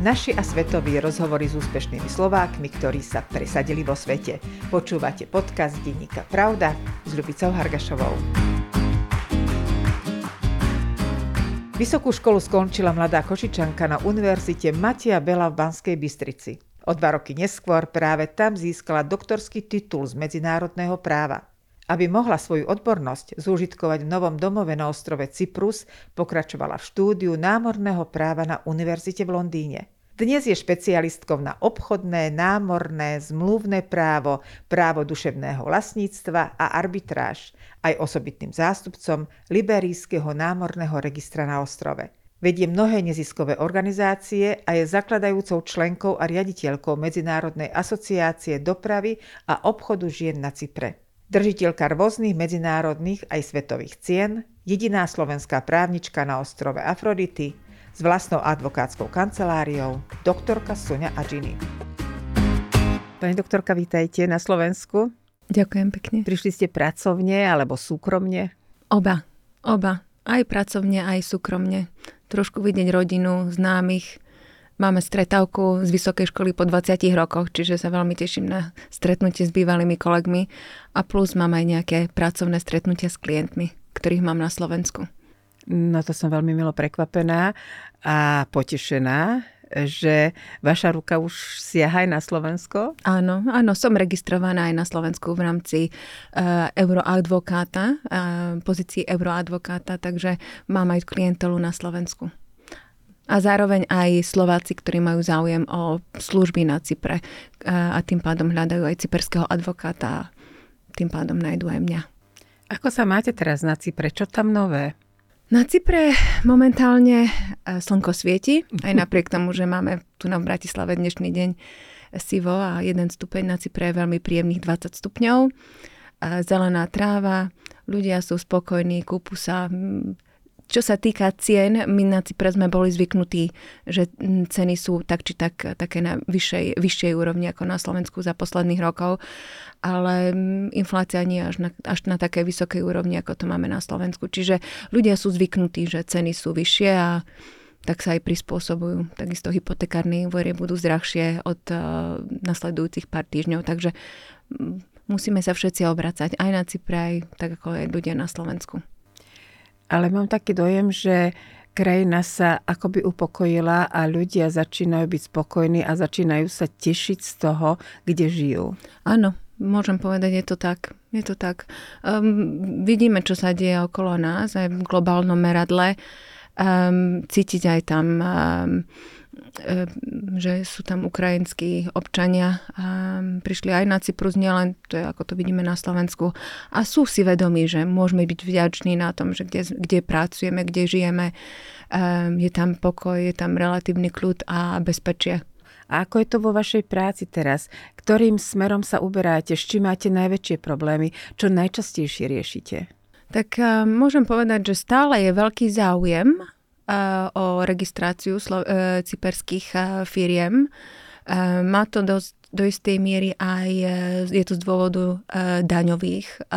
Naši a svetoví rozhovory s úspešnými Slovákmi, ktorí sa presadili vo svete. Počúvate podcast Denníka Pravda s Ľubicou Hargašovou. Vysokú školu skončila mladá Košičanka na univerzite Matia Bela v Banskej Bystrici. O dva roky neskôr práve tam získala doktorský titul z medzinárodného práva. Aby mohla svoju odbornosť zúžitkovať v novom domove na ostrove Cyprus, pokračovala v štúdiu námorného práva na univerzite v Londýne. Dnes je špecialistkou na obchodné, námorné, zmluvné právo, právo duševného vlastníctva a arbitráž, aj osobitným zástupcom Liberijského námorného registra na ostrove. Vedie mnohé neziskové organizácie a je zakladajúcou členkou a riaditeľkou Medzinárodnej asociácie dopravy a obchodu žien na Cypre. Držiteľka rôznych medzinárodných aj svetových cien, jediná slovenská právnička na ostrove Afrodity, s vlastnou advokátskou kanceláriou doktorka Sonia Adžiny. Pani doktorka, vítajte na Slovensku. Ďakujem pekne. Prišli ste pracovne alebo súkromne? Oba. Oba. Aj pracovne, aj súkromne. Trošku vidieť rodinu, známych. Máme stretávku z vysokej školy po 20 rokoch, čiže sa veľmi teším na stretnutie s bývalými kolegmi. A plus mám aj nejaké pracovné stretnutia s klientmi, ktorých mám na Slovensku. No to som veľmi milo prekvapená a potešená, že vaša ruka už siaha aj na Slovensko? Áno, áno, som registrovaná aj na Slovensku v rámci uh, euroadvokáta, uh, pozícii euroadvokáta, takže mám aj klientelu na Slovensku. A zároveň aj Slováci, ktorí majú záujem o služby na Cypre a tým pádom hľadajú aj cyperského advokáta a tým pádom nájdú aj mňa. Ako sa máte teraz na Cypre? Čo tam nové? Na Cypre momentálne e, slnko svieti, aj napriek tomu, že máme tu na Bratislave dnešný deň sivo a jeden stupeň na Cypre je veľmi príjemných 20 stupňov. Zelená tráva, ľudia sú spokojní, kúpu sa čo sa týka cien, my na Cypre sme boli zvyknutí, že ceny sú tak či tak také na vyššej, vyššej úrovni ako na Slovensku za posledných rokov, ale inflácia nie až na, až na také vysokej úrovni, ako to máme na Slovensku. Čiže ľudia sú zvyknutí, že ceny sú vyššie a tak sa aj prispôsobujú. Takisto hypotekárne úvery budú zdrahšie od uh, nasledujúcich pár týždňov, takže musíme sa všetci obracať aj na Cypre, aj tak ako aj ľudia na Slovensku ale mám taký dojem, že krajina sa akoby upokojila a ľudia začínajú byť spokojní a začínajú sa tešiť z toho, kde žijú. Áno, môžem povedať, je to tak. Je to tak. Um, vidíme, čo sa deje okolo nás aj v globálnom meradle. Um, cítiť aj tam um, že sú tam ukrajinskí občania a prišli aj na Cyprus, nielen to je, ako to vidíme na Slovensku. A sú si vedomí, že môžeme byť vďační na tom, že kde, kde pracujeme, kde žijeme. Je tam pokoj, je tam relatívny kľud a bezpečie. A ako je to vo vašej práci teraz? Ktorým smerom sa uberáte? S čím máte najväčšie problémy? Čo najčastejšie riešite? Tak môžem povedať, že stále je veľký záujem o registráciu e, cyperských e, firiem. E, má to dosť do istej miery aj je to z dôvodu daňových,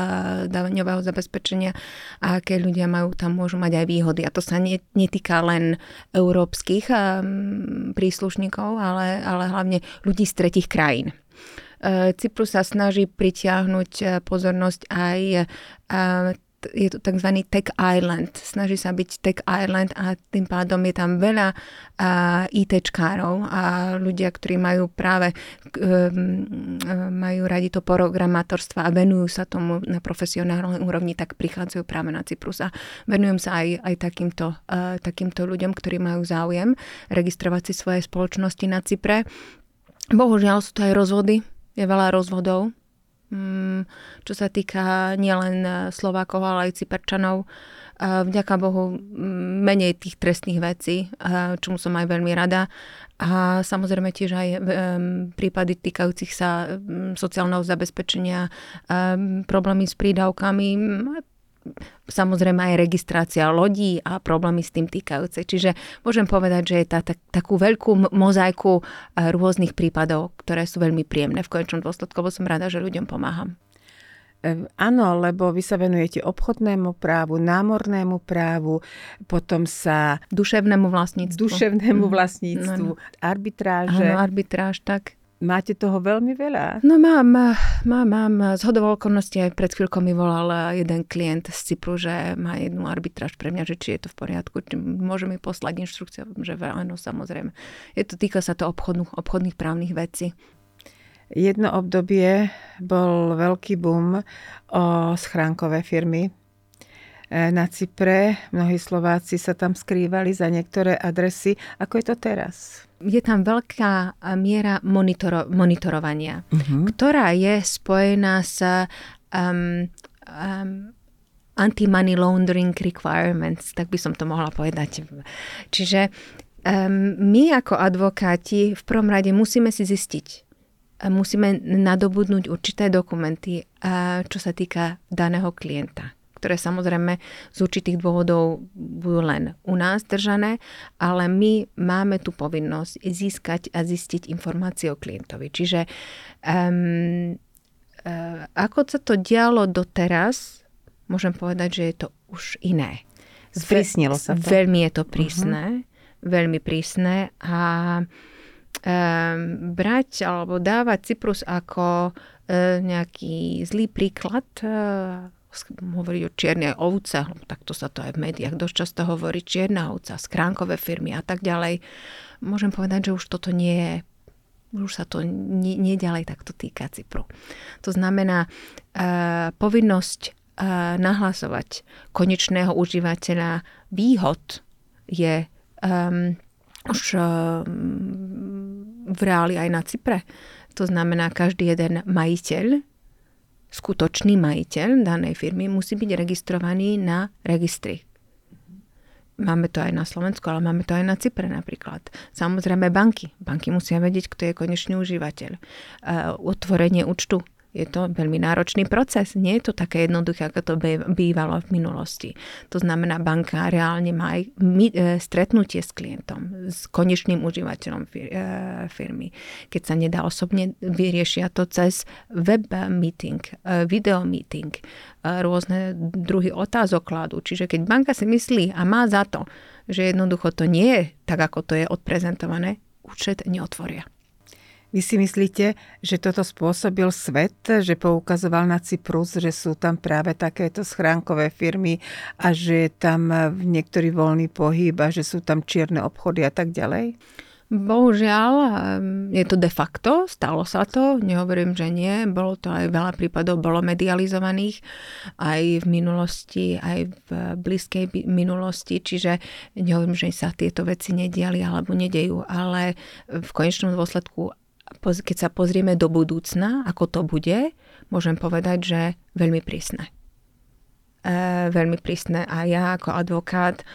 daňového zabezpečenia a aké ľudia majú, tam môžu mať aj výhody. A to sa netýka len európskych príslušníkov, ale, ale hlavne ľudí z tretich krajín. Cyprus sa snaží pritiahnuť pozornosť aj je to tzv. tech island. Snaží sa byť tech island a tým pádom je tam veľa uh, ITčkárov a ľudia, ktorí majú práve um, majú radi to programátorstva a venujú sa tomu na profesionálnej úrovni, tak prichádzajú práve na Cyprus a venujem sa aj, aj takýmto, uh, takýmto ľuďom, ktorí majú záujem registrovať si svoje spoločnosti na Cypre. Bohužiaľ sú to aj rozvody, je veľa rozvodov, čo sa týka nielen eh, Slovákov, ale aj Cyperčanov. Vďaka Bohu menej tých trestných vecí, eh, čomu som aj veľmi rada. A samozrejme tiež aj prípady týkajúcich sa sociálneho zabezpečenia, problémy s prídavkami, samozrejme aj registrácia lodí a problémy s tým týkajúce. Čiže môžem povedať, že je tá, tak, takú veľkú mozaiku rôznych prípadov, ktoré sú veľmi príjemné v konečnom dôsledku, lebo som rada, že ľuďom pomáham. Áno, lebo vy sa venujete obchodnému právu, námornému právu, potom sa... Duševnému vlastníctvu. Duševnému mhm. vlastníctvu, no, no. arbitráže. Áno, arbitráž, tak. Máte toho veľmi veľa? No mám, mám, mám. Z hodov okolností aj pred chvíľkou mi volal jeden klient z Cypru, že má jednu arbitráž pre mňa, že či je to v poriadku, či môže mi poslať inštrukciu, že áno, samozrejme. Je to, týka sa to obchodných, obchodných právnych vecí. Jedno obdobie bol veľký boom o schránkové firmy, na Cypre. Mnohí Slováci sa tam skrývali za niektoré adresy. Ako je to teraz? je tam veľká miera monitoro, monitorovania, uh-huh. ktorá je spojená s um, um, anti-money laundering requirements, tak by som to mohla povedať. Čiže um, my ako advokáti v prvom rade musíme si zistiť, musíme nadobudnúť určité dokumenty, čo sa týka daného klienta ktoré samozrejme z určitých dôvodov budú len u nás držané, ale my máme tu povinnosť získať a zistiť informácie o klientovi. Čiže um, uh, ako sa to dialo doteraz, môžem povedať, že je to už iné. Sprísnilo sa to. Veľmi je to prísne, uh-huh. veľmi prísne a um, brať alebo dávať Cyprus ako uh, nejaký zlý príklad uh, hovoriť o čiernej ovce, takto sa to aj v médiách dosť často hovorí, čierna ovca, skránkové firmy a tak ďalej. Môžem povedať, že už toto nie je už sa to neďalej takto týka Cypru. To znamená, uh, povinnosť uh, nahlasovať konečného užívateľa výhod je um, už uh, v reáli aj na Cypre. To znamená, každý jeden majiteľ skutočný majiteľ danej firmy musí byť registrovaný na registri. Máme to aj na Slovensku, ale máme to aj na Cypre napríklad. Samozrejme banky. Banky musia vedieť, kto je konečný užívateľ. Uh, otvorenie účtu je to veľmi náročný proces. Nie je to také jednoduché, ako to bývalo v minulosti. To znamená, banka reálne má aj e, stretnutie s klientom, s konečným užívateľom e, firmy. Keď sa nedá osobne, vyriešia to cez web meeting, e, video meeting, rôzne druhy otázok kladú. Čiže keď banka si myslí a má za to, že jednoducho to nie je tak, ako to je odprezentované, účet neotvoria. Vy si myslíte, že toto spôsobil svet, že poukazoval na Cyprus, že sú tam práve takéto schránkové firmy a že je tam niektorý voľný pohyb a že sú tam čierne obchody a tak ďalej? Bohužiaľ, je to de facto, stalo sa to, nehovorím, že nie, bolo to aj veľa prípadov, bolo medializovaných aj v minulosti, aj v blízkej minulosti, čiže nehovorím, že sa tieto veci nediali alebo nedejú, ale v konečnom dôsledku keď sa pozrieme do budúcna, ako to bude, môžem povedať, že veľmi prísne. E, veľmi prísne a ja ako advokát e,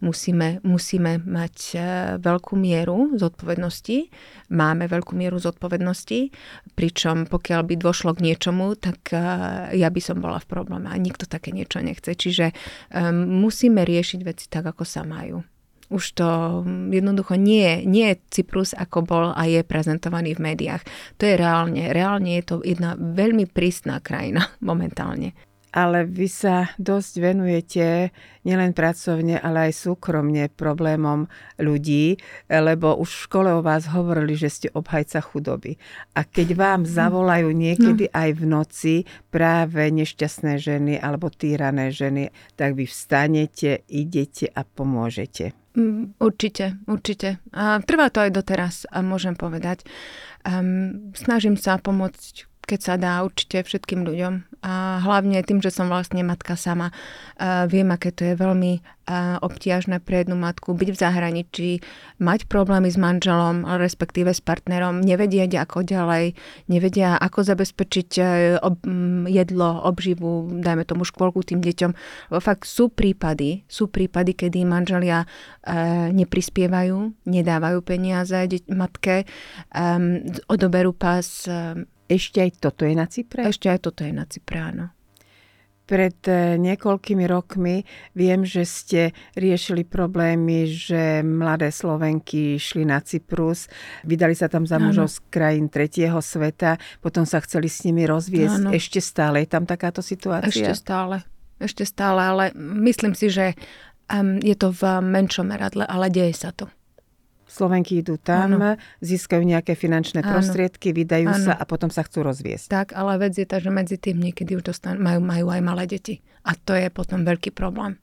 musíme, musíme mať e, veľkú mieru zodpovednosti. Máme veľkú mieru zodpovednosti, pričom pokiaľ by došlo k niečomu, tak e, ja by som bola v probléme a nikto také niečo nechce. Čiže e, musíme riešiť veci tak, ako sa majú už to jednoducho nie, nie je Cyprus, ako bol a je prezentovaný v médiách. To je reálne. Reálne je to jedna veľmi prísná krajina momentálne. Ale vy sa dosť venujete nielen pracovne, ale aj súkromne problémom ľudí, lebo už v škole o vás hovorili, že ste obhajca chudoby. A keď vám hm. zavolajú niekedy no. aj v noci práve nešťastné ženy alebo týrané ženy, tak vy vstanete, idete a pomôžete. Mm, určite, určite. A trvá to aj doteraz, a môžem povedať. Um, snažím sa pomôcť keď sa dá určite všetkým ľuďom. A hlavne tým, že som vlastne matka sama, uh, viem, aké to je veľmi obtiažné pre jednu matku byť v zahraničí, mať problémy s manželom, respektíve s partnerom, nevedieť ako ďalej, nevedia ako zabezpečiť um, jedlo, obživu, dajme tomu škôlku tým deťom. Fakt sú prípady, sú prípady, kedy manželia uh, neprispievajú, nedávajú peniaze matke, um, odoberú pás ešte aj toto je na Cypre? Ešte aj toto je na Cypre, áno. Pred e, niekoľkými rokmi viem, že ste riešili problémy, že mladé Slovenky šli na Cyprus, vydali sa tam za mužov z krajín tretieho sveta, potom sa chceli s nimi rozviesť. Ano. Ešte stále je tam takáto situácia? Ešte stále. Ešte stále, ale myslím si, že je to v menšom meradle, ale deje sa to. Slovenky idú tam, ano. získajú nejaké finančné ano. prostriedky, vydajú ano. sa a potom sa chcú rozviesť. Tak, ale vec je tá, že medzi tým niekedy už dostanú, majú, majú aj malé deti. A to je potom veľký problém.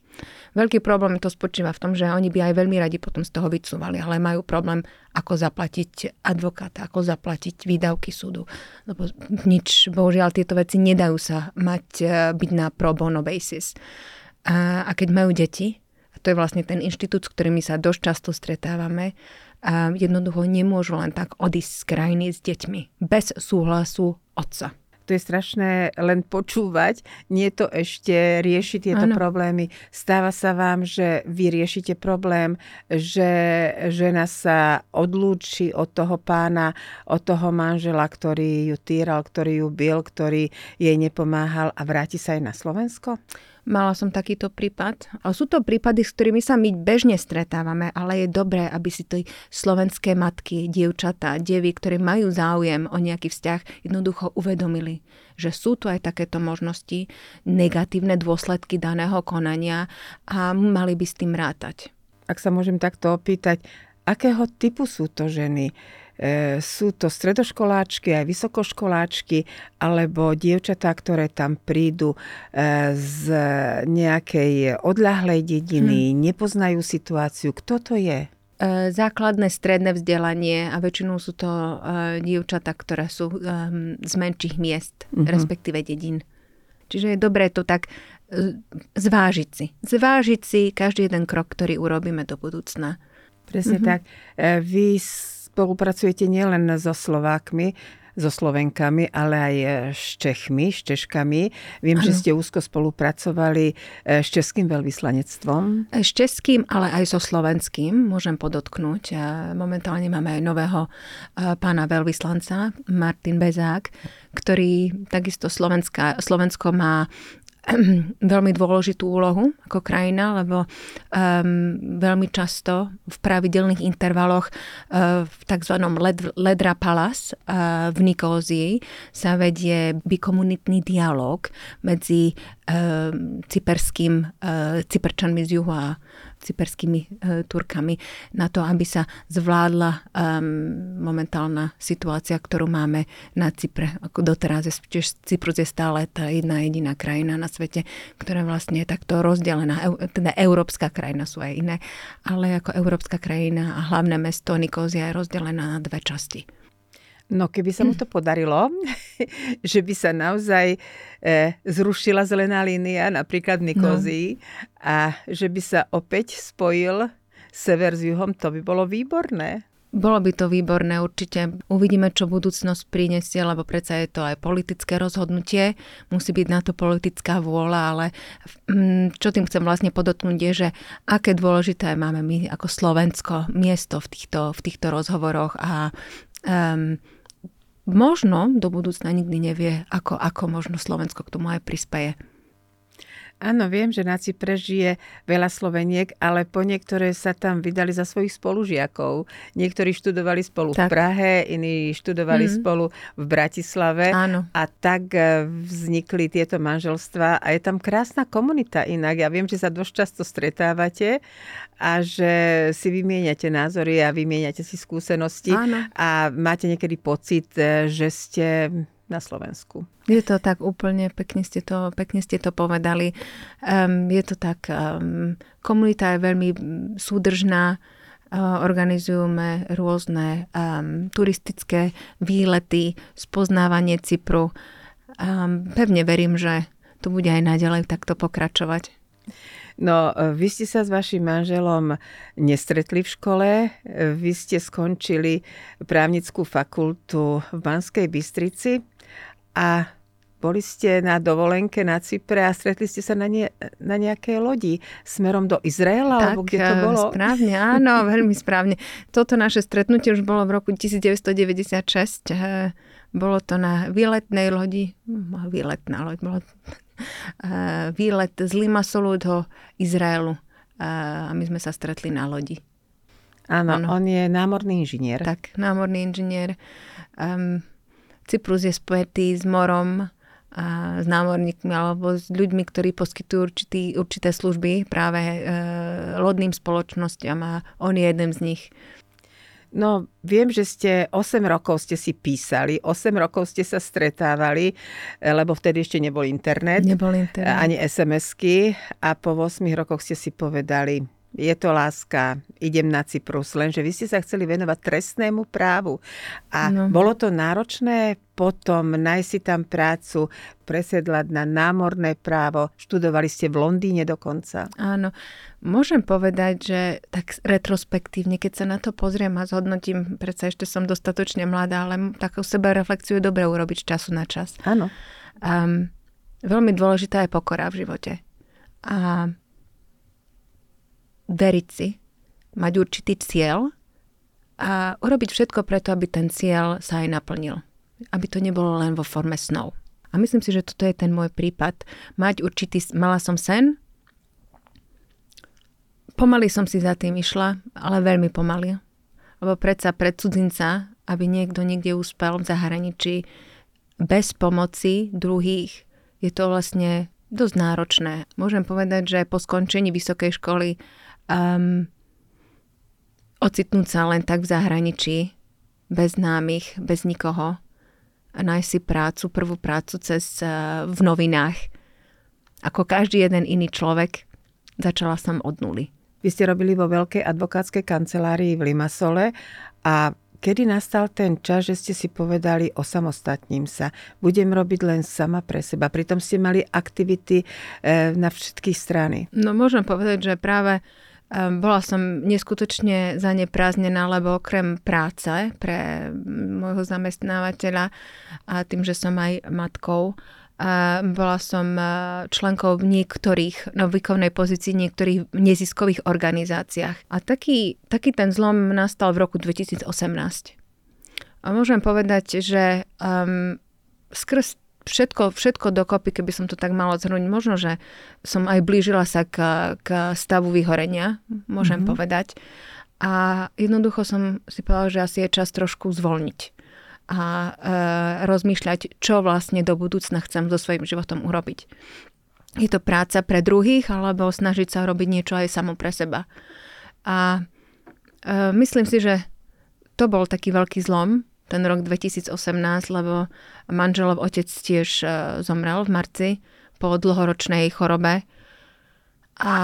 Veľký problém to spočíva v tom, že oni by aj veľmi radi potom z toho vycúvali, ale majú problém, ako zaplatiť advokáta, ako zaplatiť výdavky súdu. Lebo nič, bohužiaľ, tieto veci nedajú sa mať, e, byť na pro bono basis. A, a keď majú deti, to je vlastne ten inštitút, s ktorými sa dosť často stretávame, a jednoducho nemôžu len tak odísť z krajiny s deťmi bez súhlasu otca to je strašné len počúvať, nie to ešte riešiť tieto ano. problémy. Stáva sa vám, že vy riešite problém, že žena sa odlúči od toho pána, od toho manžela, ktorý ju týral, ktorý ju bil, ktorý jej nepomáhal a vráti sa aj na Slovensko? Mala som takýto prípad. Ale sú to prípady, s ktorými sa my bežne stretávame, ale je dobré, aby si to slovenské matky, dievčatá, devy, ktoré majú záujem o nejaký vzťah, jednoducho uvedomili, že sú tu aj takéto možnosti, negatívne dôsledky daného konania a mali by s tým rátať. Ak sa môžem takto opýtať, akého typu sú to ženy? E, sú to stredoškoláčky, aj vysokoškoláčky, alebo dievčatá, ktoré tam prídu e, z nejakej odľahlej dediny, hmm. nepoznajú situáciu. Kto to je? E, základné stredné vzdelanie a väčšinou sú to dievčatá, ktoré sú z menších miest, uh-huh. respektíve dedín. Čiže je dobré to tak zvážiť si. Zvážiť si každý jeden krok, ktorý urobíme do budúcna. Presne uh-huh. tak. Vy spolupracujete nielen so Slovákmi, so Slovenkami, ale aj e, s Čechmi, s Češkami. Viem, ano. že ste úzko spolupracovali e, s Českým veľvyslanectvom. E, s Českým, ale aj so Slovenským, môžem podotknúť. Momentálne máme aj nového pána veľvyslanca, Martin Bezák, ktorý takisto Slovenska, Slovensko má veľmi dôležitú úlohu ako krajina, lebo um, veľmi často v pravidelných intervaloch uh, v tzv. Led, Ledra Palace uh, v Nikózii sa vedie bikomunitný dialog medzi uh, cyperským, uh, cyperčanmi z juhu a cyperskými e, Turkami na to, aby sa zvládla um, momentálna situácia, ktorú máme na Cypre. Ako doteraz, Cyprus je stále tá jedna jediná krajina na svete, ktorá vlastne je takto rozdelená. Teda európska krajina sú aj iné, ale ako európska krajina a hlavné mesto Nikozia je rozdelená na dve časti. No keby sa mu to podarilo, že by sa naozaj e, zrušila zelená línia, napríklad v Nikozii, no. a že by sa opäť spojil sever s juhom, to by bolo výborné. Bolo by to výborné, určite. Uvidíme, čo budúcnosť prinesie, lebo predsa je to aj politické rozhodnutie. Musí byť na to politická vôľa, ale mm, čo tým chcem vlastne podotknúť je, že aké dôležité máme my ako Slovensko miesto v týchto, v týchto rozhovoroch a um, možno do budúcna nikdy nevie, ako, ako možno Slovensko k tomu aj prispeje. Áno, viem, že na Cypre žije veľa Sloveniek, ale po niektoré sa tam vydali za svojich spolužiakov. Niektorí študovali spolu tak. v Prahe, iní študovali mm. spolu v Bratislave. Áno. A tak e, vznikli tieto manželstva a je tam krásna komunita inak. Ja viem, že sa dosť často stretávate a že si vymieňate názory a vymieňate si skúsenosti. Áno. A máte niekedy pocit, e, že ste na Slovensku. Je to tak úplne, pekne ste to, pekne ste to povedali. Um, je to tak, um, komunita je veľmi súdržná, uh, organizujeme rôzne um, turistické výlety, spoznávanie Cypru. Um, pevne verím, že to bude aj naďalej takto pokračovať. No, vy ste sa s vašim manželom nestretli v škole. Vy ste skončili právnickú fakultu v Banskej Bystrici a boli ste na dovolenke na Cypre a stretli ste sa na, nie, na nejakej lodi smerom do Izraela, tak, alebo kde to bolo? správne, áno, veľmi správne. Toto naše stretnutie už bolo v roku 1996. Bolo to na výletnej lodi, hm, výletná loď, bolo výlet z Limasolu do Izraelu a my sme sa stretli na lodi. Áno, on je námorný inžinier. Tak, námorný inžinier. Um, Cyprus je spojitý s morom, a s námorníkmi alebo s ľuďmi, ktorí poskytujú určitý, určité služby práve e, lodným spoločnosťam a on je jeden z nich. No, viem, že ste 8 rokov ste si písali, 8 rokov ste sa stretávali, e, lebo vtedy ešte nebol internet. Nebol internet. Ani SMS-ky a po 8 rokoch ste si povedali, je to láska, idem na Cyprus, lenže vy ste sa chceli venovať trestnému právu. A no. bolo to náročné potom nájsť si tam prácu, presedlať na námorné právo, študovali ste v Londýne dokonca. Áno, môžem povedať, že tak retrospektívne, keď sa na to pozriem a zhodnotím, predsa ešte som dostatočne mladá, ale takú seba reflexiu je dobre urobiť z času na čas. Áno. Um, veľmi dôležitá je pokora v živote. A veriť si, mať určitý cieľ a urobiť všetko preto, aby ten cieľ sa aj naplnil. Aby to nebolo len vo forme snov. A myslím si, že toto je ten môj prípad. Mať určitý, mala som sen, pomaly som si za tým išla, ale veľmi pomaly. Lebo predsa pred cudzinca, aby niekto niekde uspel v zahraničí bez pomoci druhých, je to vlastne dosť náročné. Môžem povedať, že po skončení vysokej školy um, ocitnúť sa len tak v zahraničí, bez známych, bez nikoho a nájsť si prácu, prvú prácu cez, uh, v novinách. Ako každý jeden iný človek, začala som od nuly. Vy ste robili vo veľkej advokátskej kancelárii v Limasole a kedy nastal ten čas, že ste si povedali, osamostatním sa, budem robiť len sama pre seba. Pritom ste mali aktivity e, na všetky strany. No môžem povedať, že práve bola som neskutočne zaneprázdnená, lebo okrem práce pre môjho zamestnávateľa a tým, že som aj matkou, a bola som e, členkou v niektorých, no výkonnej pozícii niektorých neziskových organizáciách. A taký, taký ten zlom nastal v roku 2018. A môžem povedať, že um, skrz všetko, všetko dokopy, keby som to tak mala zhrnúť, možno, že som aj blížila sa k, k stavu vyhorenia, môžem mm-hmm. povedať. A jednoducho som si povedala, že asi je čas trošku zvolniť a e, rozmýšľať, čo vlastne do budúcna chcem so svojím životom urobiť. Je to práca pre druhých, alebo snažiť sa robiť niečo aj samo pre seba. A e, myslím si, že to bol taký veľký zlom, ten rok 2018, lebo manželov otec tiež e, zomrel v marci po dlhoročnej chorobe. A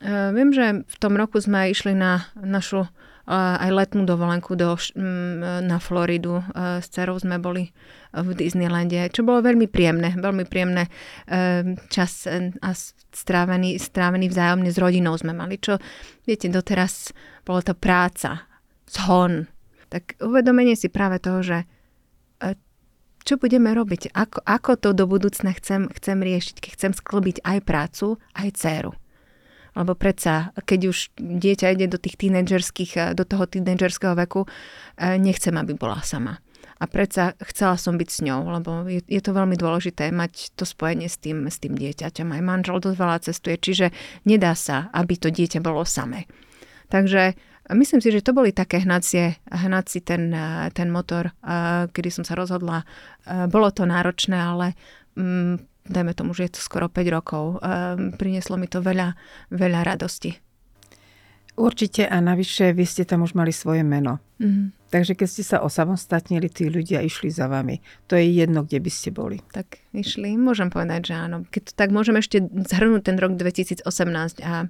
e, viem, že v tom roku sme išli na našu e, aj letnú dovolenku do, na Floridu. S dcerou sme boli v Disneylande, čo bolo veľmi príjemné. Veľmi príjemné čas a strávený, strávený vzájomne s rodinou sme mali, čo, viete, doteraz bolo to práca, zhon, tak uvedomenie si práve toho, že e, čo budeme robiť, ako, ako to do budúcna chcem, chcem riešiť, keď chcem sklbiť aj prácu, aj dceru. Lebo predsa, keď už dieťa ide do tých tínedžerských, e, do toho tínedžerského veku, e, nechcem, aby bola sama. A predsa chcela som byť s ňou, lebo je, je to veľmi dôležité mať to spojenie s tým, s tým dieťaťom. Aj manžel dosť veľa cestuje, čiže nedá sa, aby to dieťa bolo samé. Takže Myslím si, že to boli také hnacie, hnací ten, eh, ten motor, eh, kedy som sa rozhodla. Eh, bolo to náročné, ale mm, dajme tomu, že je to skoro 5 rokov. Prinieslo mi to veľa, veľa radosti. Určite a navyše vy ste tam už mali svoje meno. Mm-hmm. Takže keď ste sa osamostatnili, tí ľudia išli za vami. To je jedno, kde by ste boli. Tak išli, môžem povedať, že áno. Keď to tak môžem ešte zhrnúť ten rok 2018 a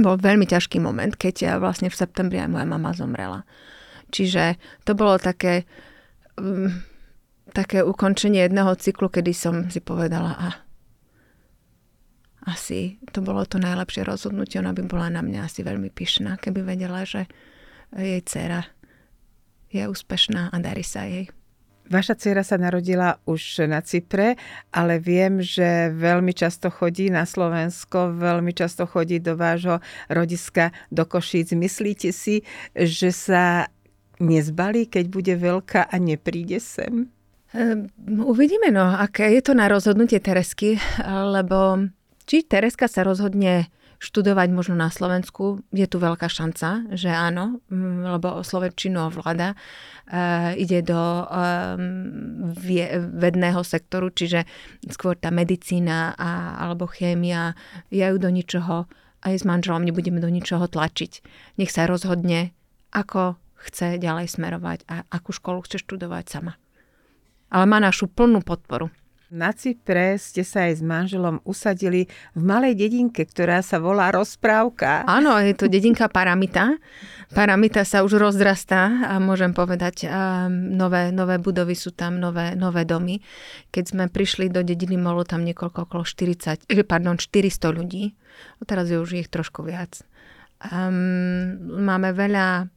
bol veľmi ťažký moment, keď vlastne v septembri aj moja mama zomrela. Čiže to bolo také, um, také ukončenie jedného cyklu, kedy som si povedala, a asi to bolo to najlepšie rozhodnutie, ona by bola na mňa asi veľmi pyšná, keby vedela, že jej dcera je úspešná a darí sa jej. Vaša dcera sa narodila už na Cypre, ale viem, že veľmi často chodí na Slovensko, veľmi často chodí do vášho rodiska do Košíc. Myslíte si, že sa nezbalí, keď bude veľká a nepríde sem? Ehm, uvidíme, no, aké je to na rozhodnutie Teresky, lebo či Tereska sa rozhodne študovať možno na Slovensku, je tu veľká šanca, že áno, mm, lebo Slovenčinu ovláda. Uh, ide do um, vedného sektoru, čiže skôr tá medicína a, alebo chémia, ja ju do ničoho aj s manželom nebudeme do ničoho tlačiť. Nech sa rozhodne, ako chce ďalej smerovať a akú školu chce študovať sama. Ale má našu plnú podporu. Na Cypre ste sa aj s manželom usadili v malej dedinke, ktorá sa volá Rozprávka. Áno, je to dedinka Paramita. Paramita sa už rozrastá a môžem povedať, nové, nové budovy sú tam, nové, nové domy. Keď sme prišli do dediny, bolo tam niekoľko, okolo 40, eh, pardon, 400 ľudí. A teraz je už ich trošku viac. Um, máme veľa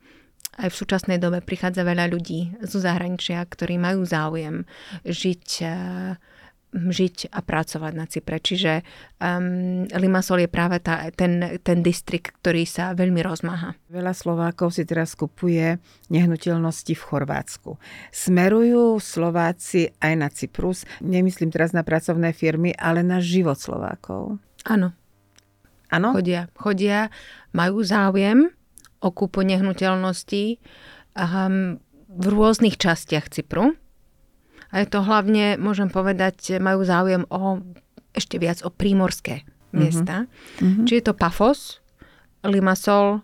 aj v súčasnej dobe prichádza veľa ľudí zo zahraničia, ktorí majú záujem žiť uh, žiť a pracovať na Cypre. Čiže um, Limassol je práve tá, ten, ten distrikt, ktorý sa veľmi rozmáha. Veľa Slovákov si teraz kupuje nehnuteľnosti v Chorvátsku. Smerujú Slováci aj na Cyprus, nemyslím teraz na pracovné firmy, ale na život Slovákov. Áno. Áno? Chodia, chodia, majú záujem o kúpu nehnuteľností um, v rôznych častiach Cypru a je to hlavne, môžem povedať, majú záujem o ešte viac o prímorské mhm. miesta. Mm-hmm. Čiže je to Pafos, Limassol,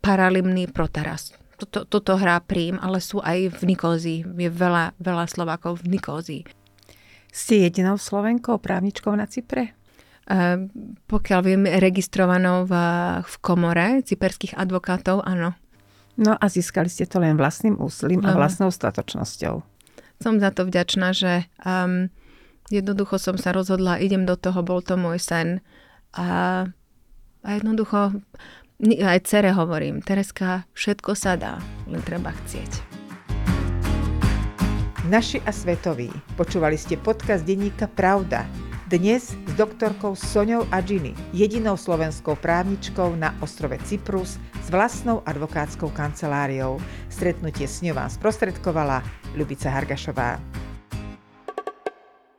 Paralimný, Protaras. Toto, toto hrá prím, ale sú aj v Nikózii. Je veľa, veľa Slovákov v Nikózii. Ste jedinou Slovenkou, právničkou na Cypre? Uh, pokiaľ viem, registrovanou v, v komore cyperských advokátov, áno. No a získali ste to len vlastným úsilím a vlastnou statočnosťou som za to vďačná, že um, jednoducho som sa rozhodla, idem do toho, bol to môj sen. A, a jednoducho aj cere hovorím, Tereska, všetko sa dá, len treba chcieť. Naši a svetoví, počúvali ste podcast denníka Pravda. Dnes s doktorkou Soňou Adžiny, jedinou slovenskou právničkou na ostrove Cyprus s vlastnou advokátskou kanceláriou. Stretnutie s ňou vám sprostredkovala Ľubica Hargašová.